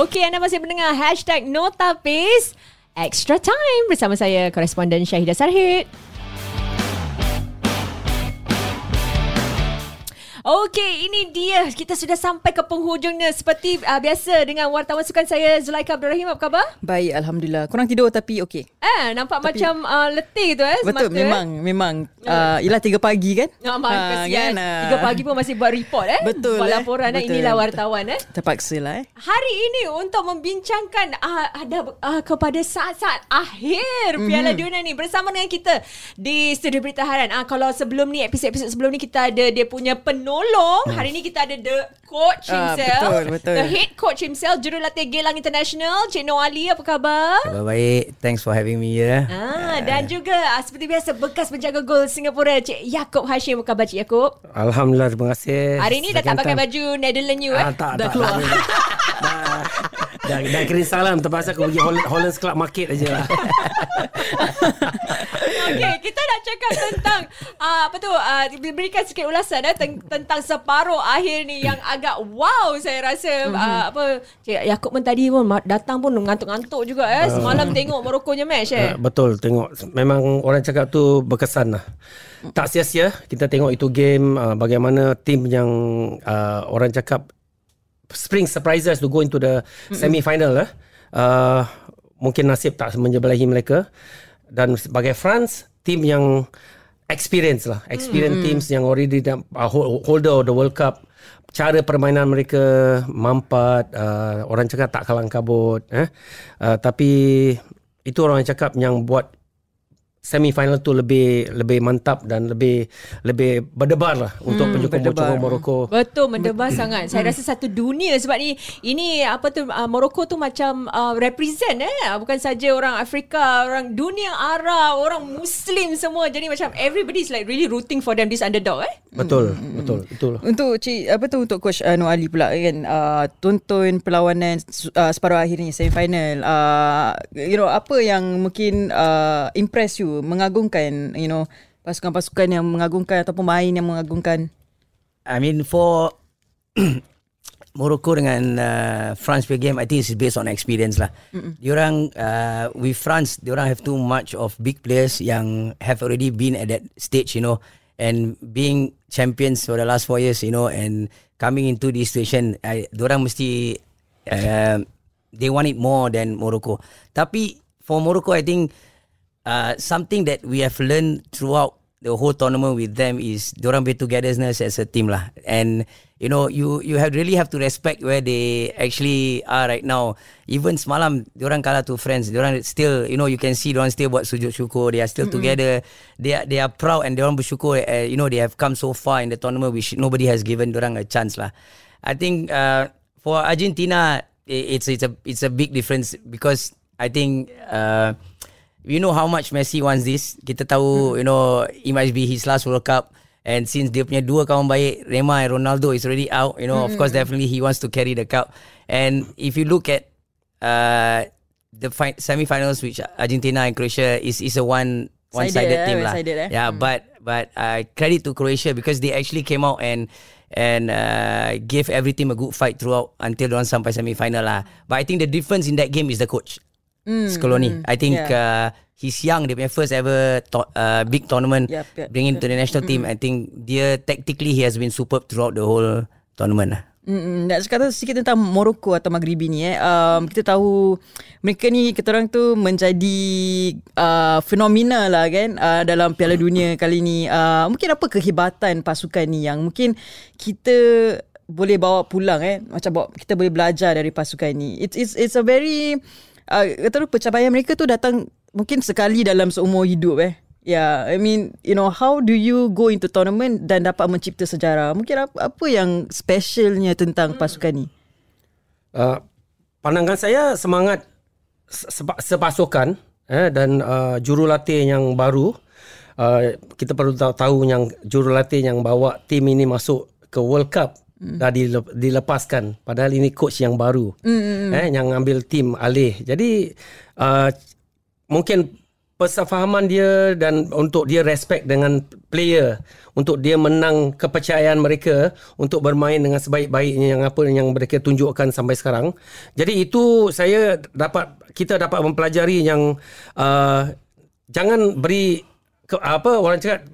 Okey, anda masih mendengar hashtag Notapis Extra Time bersama saya, koresponden Syahidah Sarhid. Okey, ini dia. Kita sudah sampai ke penghujungnya. Seperti uh, biasa dengan wartawan sukan saya, Zulaika Abdul Rahim. Apa khabar? Baik, Alhamdulillah. Kurang tidur tapi okey. Eh, nampak tapi, macam uh, letih tu eh. Betul, semata, memang. Eh? Memang. Uh, ialah tiga pagi kan? Oh, ha, kesian. Kan? Tiga pagi pun masih buat report eh. Betul. Buat eh? laporan eh. Inilah wartawan eh. Terpaksa lah eh. Hari ini untuk membincangkan uh, ada uh, kepada saat-saat akhir mm-hmm. Piala Dunia ni bersama dengan kita di Studio Berita Harian. Uh, kalau sebelum ni, episod-episod sebelum ni kita ada dia punya penuh penolong. Hmm. Hari ni kita ada the coach ah, himself. Uh, betul, betul. The head coach himself, jurulatih Gelang International, Cik Noor Ali. Apa khabar? Khabar baik. Thanks for having me here. Ah, uh. Dan juga uh, seperti biasa, bekas penjaga gol Singapura, Cik Yaakob Hashim. Apa khabar Cik Yaakob? Alhamdulillah, terima kasih. Hari ni dah tak pakai baju Netherlands you eh? tak, dah tak, keluar. dah, dah, dah kirim salam terpaksa aku pergi Holland, Hollands Club Market aja lah. okay, kita nak cakap tentang uh, apa tu uh, berikan sikit ulasan eh, tentang separuh akhir ni yang agak wow saya rasa mm-hmm. uh, apa Cik Yaakob pun tadi pun datang pun ngantuk-ngantuk juga eh semalam uh, tengok Morocco-nya match eh. Uh, betul tengok memang orang cakap tu berkesan lah. Tak sia-sia kita tengok itu game uh, bagaimana tim yang uh, orang cakap spring surprises to go into the mm-hmm. semi final lah. Uh, mungkin nasib tak menjebelahi mereka dan sebagai France tim yang experience lah. Experience mm. teams yang already uh, holder of the World Cup. Cara permainan mereka mampat uh, orang cakap tak kalang kabut eh? Uh, tapi itu orang cakap yang buat semi final tu lebih lebih mantap dan lebih lebih berdebar lah untuk hmm, penyokong-penyokong Morocco. Betul mendebar sangat. Saya rasa satu dunia sebab ni ini apa tu uh, Morocco tu macam uh, represent eh bukan saja orang Afrika, orang dunia Arab, orang Muslim semua. Jadi macam everybody is like really rooting for them this underdog eh. Betul, hmm. betul, betul. Untuk cik apa tu untuk coach uh, Noor Ali pula kan uh, tonton perlawanan uh, separuh akhir ni semi final. Uh, you know apa yang mungkin uh, impress you mengagungkan you know pasukan-pasukan yang mengagungkan atau pemain yang mengagungkan I mean for Morocco dengan uh, France play game I think it's based on experience lah. Mm-mm. Diorang uh, with France diorang have too much of big players yang have already been at that stage you know and being champions for the last four years you know and coming into this situation I, diorang mesti uh, they want it more than Morocco. Tapi for Morocco I think uh, something that we have learned throughout the whole tournament with them is orang be togetherness as a team lah. And you know, you you have really have to respect where they actually are right now. Even semalam, orang kalah to friends. Orang still, you know, you can see orang still buat sujud syukur. They are still mm-hmm. together. They are they are proud and orang bersyukur. Uh, you know, they have come so far in the tournament which nobody has given orang a chance lah. I think uh, for Argentina, it's it's a it's a big difference because I think. Uh, we know how much Messi wants this. Kita tahu, hmm. you know, it might be his last World Cup. And since dia punya dua kawan baik, Rema and Ronaldo is already out, you know, mm-hmm. of course, hmm. definitely he wants to carry the cup. And if you look at uh, the fi- semi-finals, which Argentina and Croatia is is a one one-sided eh, team lah. Eh? Yeah, mm. but but uh, credit to Croatia because they actually came out and and uh, gave every team a good fight throughout until they sampai semi-final lah. But I think the difference in that game is the coach mm, Skoloni. Mm, I think yeah. uh, he's young. Dia punya first ever to- uh, big tournament. Yep, yep, bring him to the national mm. team. I think dia tactically he has been superb throughout the whole tournament. Hmm, nak cakap sikit tentang Morocco atau Maghribi ni eh. Um, kita tahu mereka ni kita orang tu menjadi uh, fenomena lah kan uh, dalam Piala Dunia kali ni. Uh, mungkin apa kehebatan pasukan ni yang mungkin kita boleh bawa pulang eh macam bawa, kita boleh belajar dari pasukan ni. It's it's it's a very uh, kata pencapaian mereka tu datang mungkin sekali dalam seumur hidup eh. Yeah, I mean, you know, how do you go into tournament dan dapat mencipta sejarah? Mungkin apa, apa yang specialnya tentang pasukan ni? Uh, pandangan saya semangat sepasukan eh, dan uh, jurulatih yang baru. Uh, kita perlu tahu, tahu yang jurulatih yang bawa tim ini masuk ke World Cup mm. dah dilepaskan padahal ini coach yang baru mm. eh yang ambil tim alih jadi uh, mungkin persefahaman dia dan untuk dia respect dengan player untuk dia menang kepercayaan mereka untuk bermain dengan sebaik-baiknya yang apa yang mereka tunjukkan sampai sekarang. Jadi itu saya dapat kita dapat mempelajari yang uh, jangan beri ke, apa orang cakap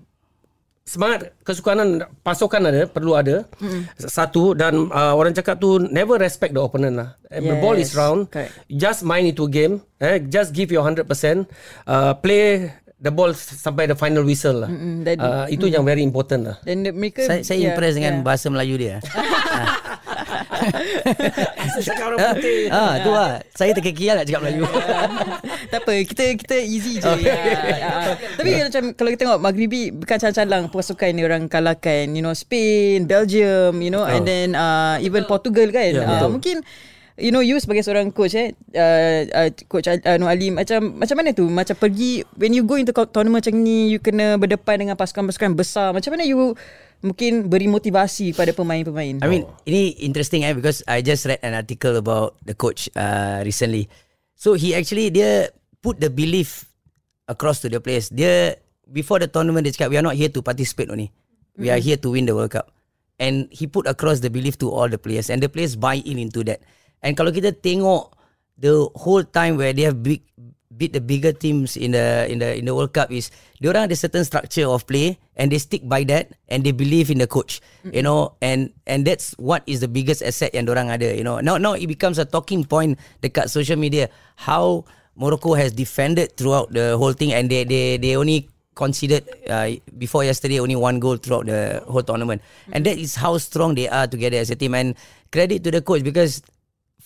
semangat kesukanan pasukan ada perlu ada mm. satu dan uh, orang cakap tu never respect the opponent lah yes. the ball is round Correct. just mind itu game eh just give your 100% uh, play the ball sampai the final whistle lah Mm-mm, that- uh, itu yang very important lah Dan mereka Saya, saya yeah, impress dengan yeah. bahasa Melayu dia. cakap orang putih. Ah, tu lah. Saya terkekial nak cakap Melayu. tak apa kita kita easy je. Ya, ya. tapi macam kalau kita tengok Maghribi bukan calang-calang pasukan ni orang kalahkan you know Spain Belgium you know and then uh, even Portugal kan. Ya, uh, mungkin You know you sebagai seorang coach eh uh, uh, coach uh, Nur Ali macam macam mana tu? Macam pergi when you go into tournament macam ni you kena berdepan dengan pasukan-pasukan besar macam mana you mungkin beri motivasi pada pemain-pemain I mean, ini interesting eh because I just read an article about the coach uh, recently. So he actually dia put the belief across to the players. Dia before the tournament dia cakap we are not here to participate only. We are here to win the World Cup. And he put across the belief to all the players and the players buy in into that. And kalau kita tengok the whole time where they have big beat the bigger teams in the in the in the World Cup is they orang ada certain structure of play and they stick by that and they believe in the coach you know and and that's what is the biggest asset yang orang ada you know. Now now it becomes a talking point dekat social media how Morocco has defended throughout the whole thing and they they they only conceded uh, before yesterday only one goal throughout the whole tournament. And that is how strong they are together as a team. And credit to the coach because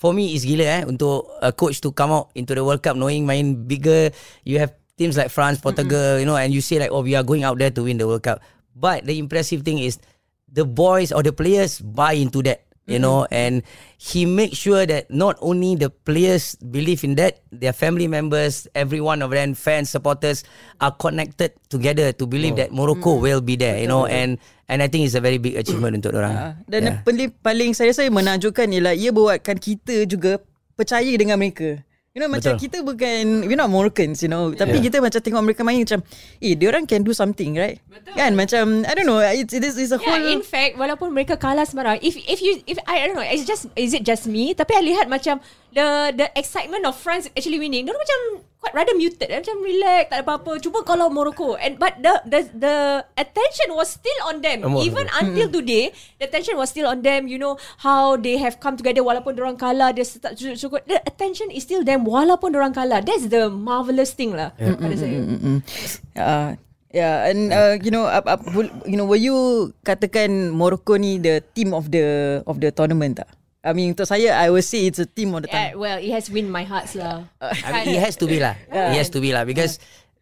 for me is gila eh untuk a coach to come out into the World Cup knowing main bigger. You have teams like France, Portugal, you know and you say like oh we are going out there to win the World Cup. But the impressive thing is the boys or the players buy into that, you know and he makes sure that not only the players believe in that, their family members, every one of them fans, supporters are connected together to believe that Morocco will be there, you know and and I think it's a very big achievement untuk orang. Ah, Dan yeah. paling, paling saya saya menakjubkan ialah ia buatkan kita juga percaya dengan mereka. You know macam Betul. kita bukan we're not Moroccans you know tapi kita macam tengok mereka main macam eh dia orang can do something right? Betul. Kan macam I don't know it's it is it's a whole Yeah, in fact walaupun mereka kalah sembarang if if you if I, I don't know it's just is it just me tapi I lihat macam the the excitement of France actually winning dia orang macam quite rather muted. Eh, macam relax tak ada apa-apa. Cuba kalau Morocco. And but the the the attention was still on them. Morocco. even until today the attention was still on them. You know how they have come together walaupun orang kalah dia start cukup the attention is still them walaupun orang kalah. That's the marvelous thing lah. Pada saya uh, Yeah, and uh, you know, up, up, you know, were you katakan Morocco ni the team of the of the tournament tak? I mean, untuk saya, I would say it's a team of the Yeah, tournament. well, it has win my hearts lah. I mean, it has to be lah. It has to be lah because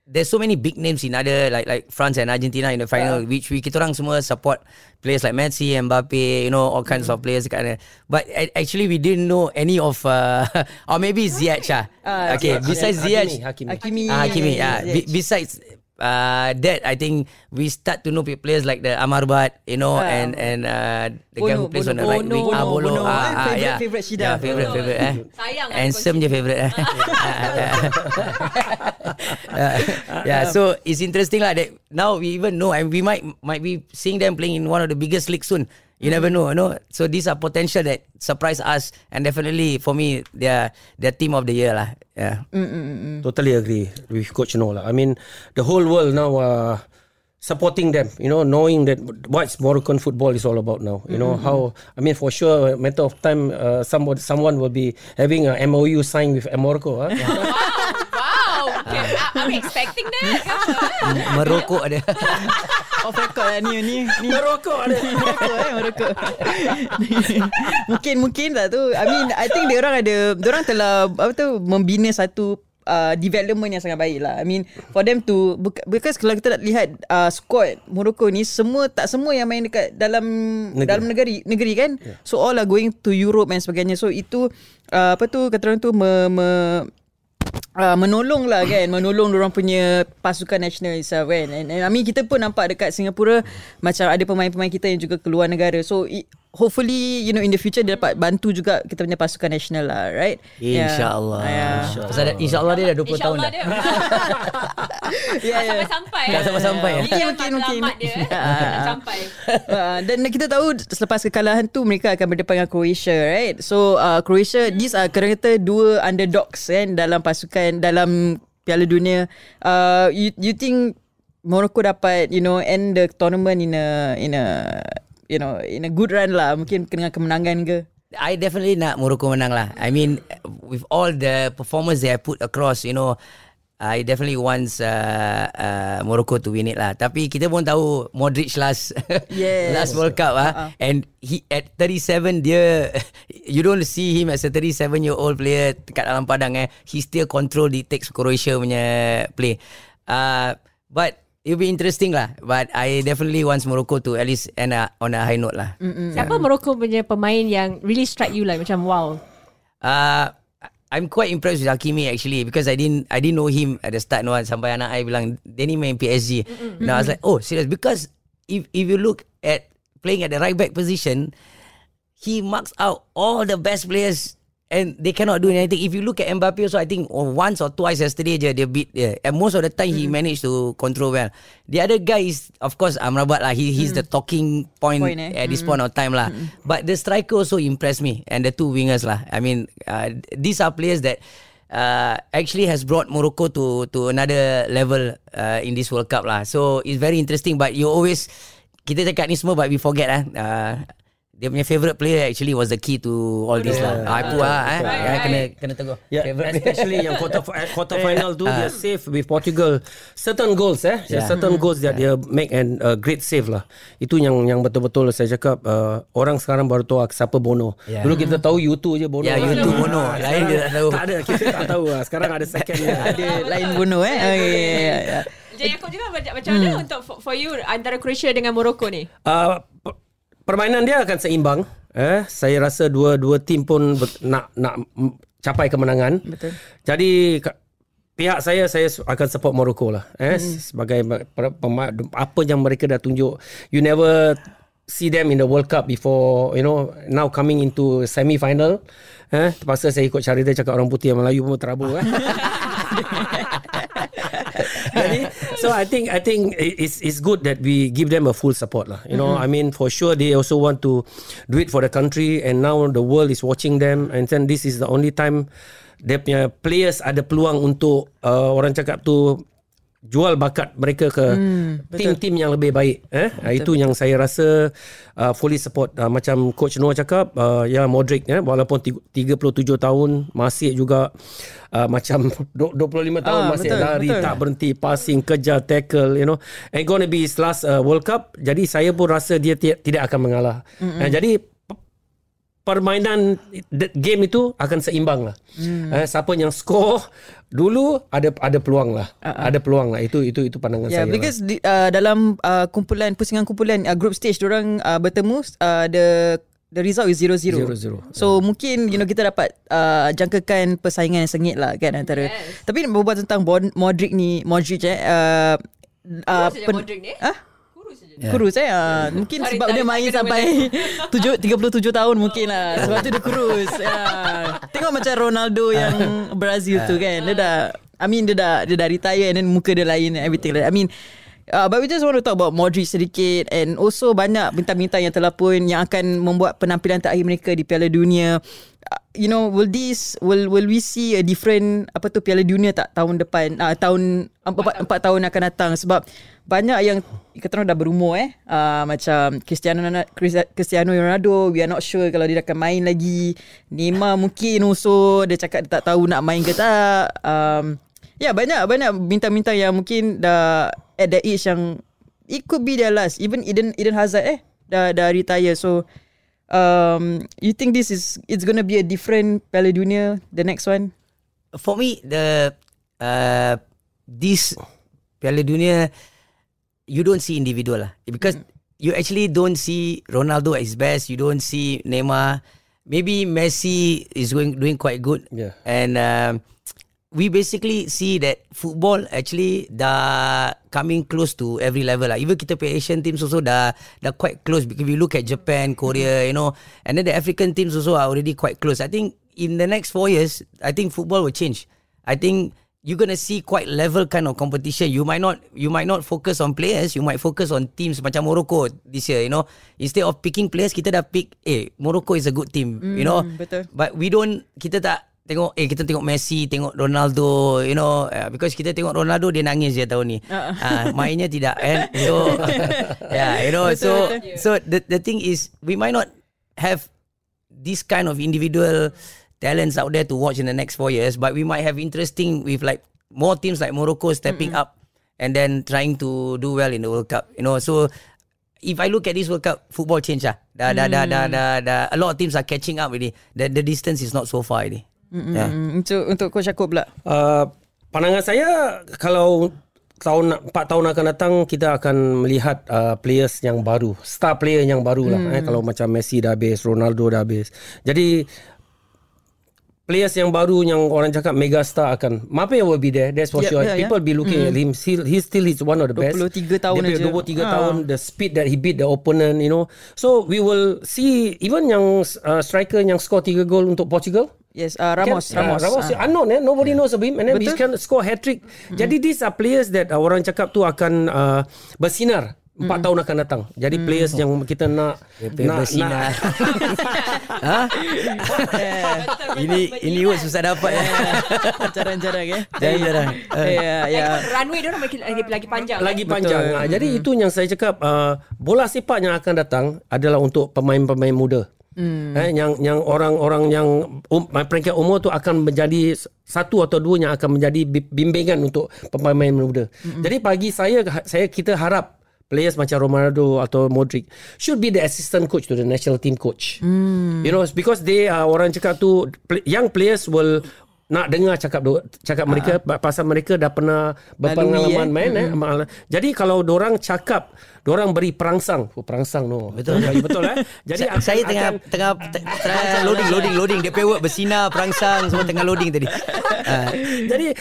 there's so many big names in other like like France and Argentina in the final, which we kita orang semua support players like Messi, Mbappe, you know all kinds of players kind of. But actually, we didn't know any of uh, or maybe Ziyech. ah. Ah, okay, Hakimi, besides Ziyech, Hakimi. Hakimi. Ah, Hakimi. Yeah. Ziyech. Be- besides uh, that, I think we start to know players like the Amarbat, you know, Ah. and and uh, the guy Bono, who plays on the Bono, right wing, Bono, ah, Bono, Bono, ah, eh, ah, favourite- yeah. favourite Shida. Yeah, favorite, Bono. favorite. Eh. Sayang Handsome kau je favorite. Eh. Uh, yeah, so it's interesting lah that now we even know and we might might be seeing them playing in one of the biggest leagues soon. You never know, you know. So these are potential that surprise us, and definitely for me, they're they're team of the year lah. Yeah. Mm, mm, mm, totally agree with Coach Nola. I mean, the whole world now uh, supporting them. You know, knowing that what Moroccan football is all about now. You know how. I mean, for sure, a matter of time, uh, someone someone will be having a MOU signed with uh, Morocco. Huh? Wow, okay. Uh. I- I'm expecting that. Morocco ada. Off record lah ni ni ni. Morocco ada. Morocco eh Morocco. mungkin mungkin tak tu. I mean I think dia orang ada dia orang telah apa tu membina satu uh, development yang sangat baik lah. I mean for them to because kalau kita nak lihat uh, squad Morocco ni semua tak semua yang main dekat dalam Negeri. dalam negeri negeri kan. So all are going to Europe and sebagainya. So itu uh, apa tu kata orang tu me, me uh, menolong lah kan. Menolong orang punya pasukan nasional itself kan. And, and I mean kita pun nampak dekat Singapura macam ada pemain-pemain kita yang juga keluar negara. So it, hopefully you know in the future dia dapat bantu juga kita punya pasukan nasional lah, right? InsyaAllah. Yeah. Pasal dah- InsyaAllah dia dah 20 tahun InsyaAllah dah. dia. Yeah, yeah. Sampai-sampai. Dah sampai-sampai, ya? Ini yang Mungkin, mungkin. dia. eh. Ah. Sampai. Uh, dan kita tahu selepas kekalahan tu mereka akan berdepan dengan Croatia right so uh, Croatia these are kata dua underdogs kan dalam pasukan dalam Piala Dunia uh, you you think Morocco dapat you know end the tournament in a in a you know in a good run lah mungkin dengan kemenangan ke I definitely nak Morocco menang lah. I mean, with all the performance they have put across, you know, I definitely want uh, uh, Morocco to win it lah. Tapi kita pun tahu Modric last Yes. last World Cup ah, Uh-uh. and he at 37 dia you don't see him as a 37 year old player kat dalam padang eh. He still control the takes Croatia punya play. Uh, but it'll be interesting lah. But I definitely want Morocco to at least end uh, on a high note lah. Siapa Morocco punya pemain yang really strike you like macam wow? Uh, I'm quite impressed with Hakimi actually because I didn't I didn't know him at the start no sampai anak I bilang Danny main PSG. Now I was like oh serious because if if you look at playing at the right back position he marks out all the best players and they cannot do anything. If you look at Mbappe also I think oh, once or twice yesterday je dia beat dia. And most of the time he managed to control well. The other guy is of course Amrabat lah. He he's the talking point, Point, eh? at this point of time lah. But the striker also impressed me and the two wingers lah. I mean uh, these are players that uh, actually has brought Morocco to to another level uh, in this World Cup lah. So it's very interesting. But you always kita cakap ni semua but we forget ah. Uh, dia punya favourite player actually was the key to all this lah. Ah, itu lah eh. Right, Yang kena kena tegur. Yeah, Favourite player. especially yang quarter fi- quarter final tu dia save with Portugal certain goals eh yeah. Yeah. certain goals that dia make and uh, great save lah itu yang yang betul-betul saya cakap uh, orang sekarang baru tahu siapa Bono Yeah. dulu kita tahu U2 je Bono Ya, U2 Bono. Lain dia tak tahu. tak ada kita tak tahu lah sekarang ada second ni ada lain bunuh eh okay, yeah, yeah, yeah. Jadi aku juga macam, mana untuk for, for you antara Croatia dengan Morocco ni? uh, permainan dia akan seimbang. Eh saya rasa dua-dua tim pun ber- nak nak capai kemenangan. Betul. jadi pihak saya saya akan support Morocco lah. Eh sebagai per- pema- apa yang mereka dah tunjuk. You never see them in the World Cup before you know now coming into semi final eh terpaksa saya ikut cara dia cakap orang putih yang Melayu pun terabur eh Jadi, so I think I think it's it's good that we give them a full support lah. You know, I mean for sure they also want to do it for the country and now the world is watching them and then this is the only time dia punya players ada peluang untuk uh, orang cakap tu jual bakat mereka ke tim-tim yang lebih baik eh? Betul, itu yang saya rasa uh, fully support uh, macam coach Noah cakap uh, ya Modric eh? Walaupun ti- 37 tahun masih juga uh, macam du- 25 tahun Ah, masih betul, lari betul. tak berhenti passing kejar tackle you know. And gonna be his last uh, World Cup. Jadi saya pun rasa dia ti- tidak akan mengalah. Uh, jadi p- permainan game itu akan seimbang lah. Hmm. Eh, siapa yang score dulu ada ada peluang lah. Uh-uh. Ada peluang lah. Itu itu itu pandangan Yeah, saya. because lah. di, uh, dalam uh, kumpulan pusingan kumpulan uh, group stage orang uh, bertemu uh, the the result is 0-0. 0-0. So yeah. mungkin you know kita dapat uh, jangkakan persaingan yang sengit lah kan antara. Yes. Tapi berbual tentang Modric ni, Modric eh uh, uh, saja Modric ni. Ah? Yeah. Kurus eh? Uh, Mungkin Tarik- sebab dia main sampai tujuh- 37 tahun mungkin lah. Sebab tu dia kurus. Uh, Tengok macam Ronaldo yang Brazil tu kan. Dia dah I mean dia dah Dia dah retire And then muka dia lain and Everything like that. I mean Uh, but we just want to talk about Modric sedikit and also banyak bintang-bintang yang telah pun yang akan membuat penampilan terakhir mereka di Piala Dunia. You know, will this will will we see a different apa tu Piala Dunia tak tahun depan uh, tahun empat, empat tahun akan datang? Sebab banyak yang kata orang dah berumur eh. Uh, macam Cristiano Cristiano Ronaldo we are not sure kalau dia akan main lagi. Neymar mungkin also dia cakap dia tak tahu nak main ke tak. Um, ya yeah, banyak banyak bintang-bintang yang mungkin dah at the age yang it could be their last. Even Eden Eden Hazard eh dah dah retire. So um you think this is it's gonna be a different Piala Dunia the next one For me, the uh, this Piala Dunia, you don't see individual lah because you actually don't see Ronaldo at his best. You don't see Neymar. Maybe Messi is going doing quite good. Yeah. And um, we basically see that football actually dah coming close to every level lah. Even kita play Asian teams also dah dah quite close. If you look at Japan, Korea, you know, and then the African teams also are already quite close. I think in the next four years, I think football will change. I think you're gonna see quite level kind of competition. You might not you might not focus on players, you might focus on teams macam Morocco this year, you know. Instead of picking players, kita dah pick eh Morocco is a good team, you know. betul. But we don't kita tak tengok eh kita tengok Messi, tengok Ronaldo, you know, uh, because kita tengok Ronaldo dia nangis je tahun ni. Uh, uh mainnya tidak kan. So yeah, you know, so so the the thing is we might not have this kind of individual talents out there to watch in the next four years, but we might have interesting with like more teams like Morocco stepping mm-hmm. up and then trying to do well in the World Cup. You know, so if I look at this World Cup, football change lah. Da, da, da, da, da, da. A lot of teams are catching up already. The, the distance is not so far already. Yeah. Untuk untuk coach Yaakob pula. Uh, pandangan saya kalau tahun 4 tahun akan datang kita akan melihat uh, players yang baru, star player yang baru lah eh kalau macam Messi dah habis, Ronaldo dah habis. Jadi players yang baru yang orang cakap mega star akan Mbappe will be there that's for Yeah, sure. yeah, yeah. people be looking at him. Still he still is one of the best. 23 tahun Dia aja. punya 23 Ha. tahun the speed that he beat the opponent you know. So we will see even yang uh, striker yang score 3 gol untuk Portugal. Yes, uh, Ramos, Can, Ramos. Uh, Ramos Ah. unknown eh? Nobody knows of him. And then he Betul. can score hat trick jadi these are players that uh, orang cakap tu akan uh, bersinar Empat tahun akan datang. Jadi players yang kita nak Dia nak, bersinar. ha? ini ini word susah dapat ya. Jarang-jarang eh. Jarang-jarang. Ya, ya. Runway dia orang lagi, lagi, lagi panjang. lagi kan? panjang. Ha, jadi itu yang saya cakap uh, bola sepak yang akan datang adalah untuk pemain-pemain muda. Hmm. Eh, yang yang orang-orang yang um, peringkat umur tu akan menjadi satu atau dua yang akan menjadi bi- bimbingan untuk pemain muda. Hmm. Jadi bagi saya saya kita harap players macam Ronaldo atau Modric should be the assistant coach to the national team coach. Hmm. You know because they are orang cakap tu young players will nak dengar cakap cakap mereka pasal mereka dah pernah berpengalaman eh. main eh. Mm-hmm. Jadi kalau orang cakap orang beri perangsang, oh, perangsang no. Betul betul eh. Jadi Jadi saya tengah tengah te- tengah loading loading loading dia word bersinar perangsang semua tengah loading tadi. Ha. Jadi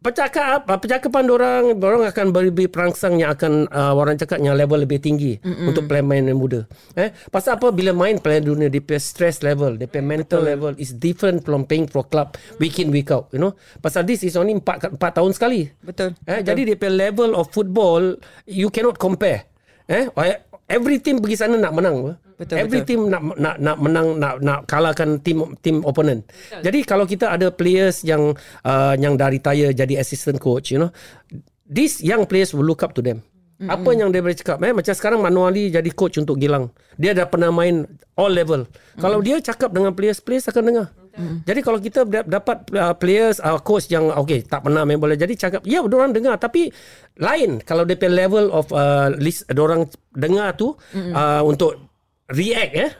percakap percakapan orang orang akan beri perangsang yang akan uh, orang cakap yang level lebih tinggi mm-hmm. untuk pemain yang muda. Eh pasal apa bila main pelayan dunia dia punya stress level, dia punya mental level is different from playing for club week in week out, you know. Pasal this is only 4 4 tahun sekali. Betul. Eh jadi dia punya level of football you cannot compare. Eh every team pergi sana nak menang apa? Betul, Every betul. team nak nak nak menang nak nak kalahkan tim tim opponent. Jadi kalau kita ada players yang uh, yang dah retire jadi assistant coach, you know, these young players will look up to them. Mm-hmm. Apa yang dia boleh cakap eh macam sekarang Manuali jadi coach untuk Gilang. Dia dah pernah main all level. Mm-hmm. Kalau dia cakap dengan players, players akan dengar. Mm-hmm. Jadi kalau kita da- dapat uh, players uh, coach yang okay tak pernah main bola jadi cakap ya orang dengar tapi lain kalau dia punya level of uh, list orang dengar tu mm-hmm. uh, untuk react eh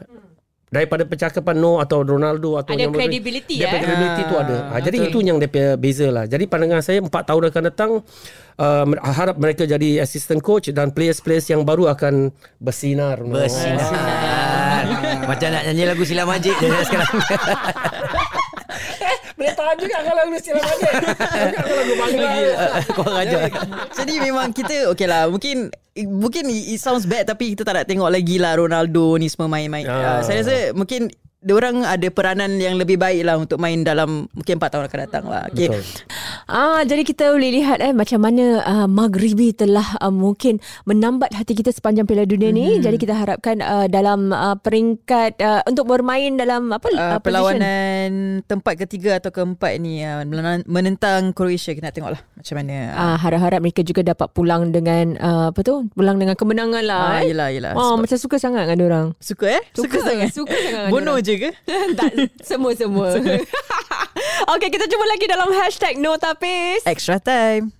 daripada percakapan No atau Ronaldo atau Ada yang credibility, dia eh? punya credibility tu ada ha, jadi betul. itu yang dia punya beza lah jadi pandangan saya 4 tahun akan datang uh, harap mereka jadi assistant coach dan players-players yang baru akan bersinar No. Bersinar. Macam nak nyanyi lagu Sila Majid je sekarang. boleh tahan juga kalau lagu silam aja kalau lagu bangla Kau ajar. Jadi memang kita Okay lah Mungkin Mungkin it sounds bad Tapi kita tak nak tengok lagi lah Ronaldo ni semua main-main Ah. uh, Saya rasa Mungkin Diorang ada peranan yang lebih baik lah Untuk main dalam Mungkin 4 tahun akan datang lah okay. Betul. Ah, jadi kita boleh lihat eh macam mana uh, Maghribi telah uh, mungkin menambat hati kita sepanjang Piala Dunia ni. Jadi kita harapkan uh, dalam uh, peringkat uh, untuk bermain dalam apa Uh, uh, perlawanan tempat ketiga atau keempat ni uh, menentang Croatia kita nak tengok lah macam mana. Ah, harap-harap mereka juga dapat pulang dengan uh, apa tu? Pulang dengan kemenangan lah. Ah, eh. yelah, yelah. Oh, Sebab- macam suka sangat kan orang. Suka eh? Suka, sangat. Suka sangat dengan Bono dorang. Je ke? tak, semua-semua. okay, kita jumpa lagi dalam hashtag No Tapis. Extra time.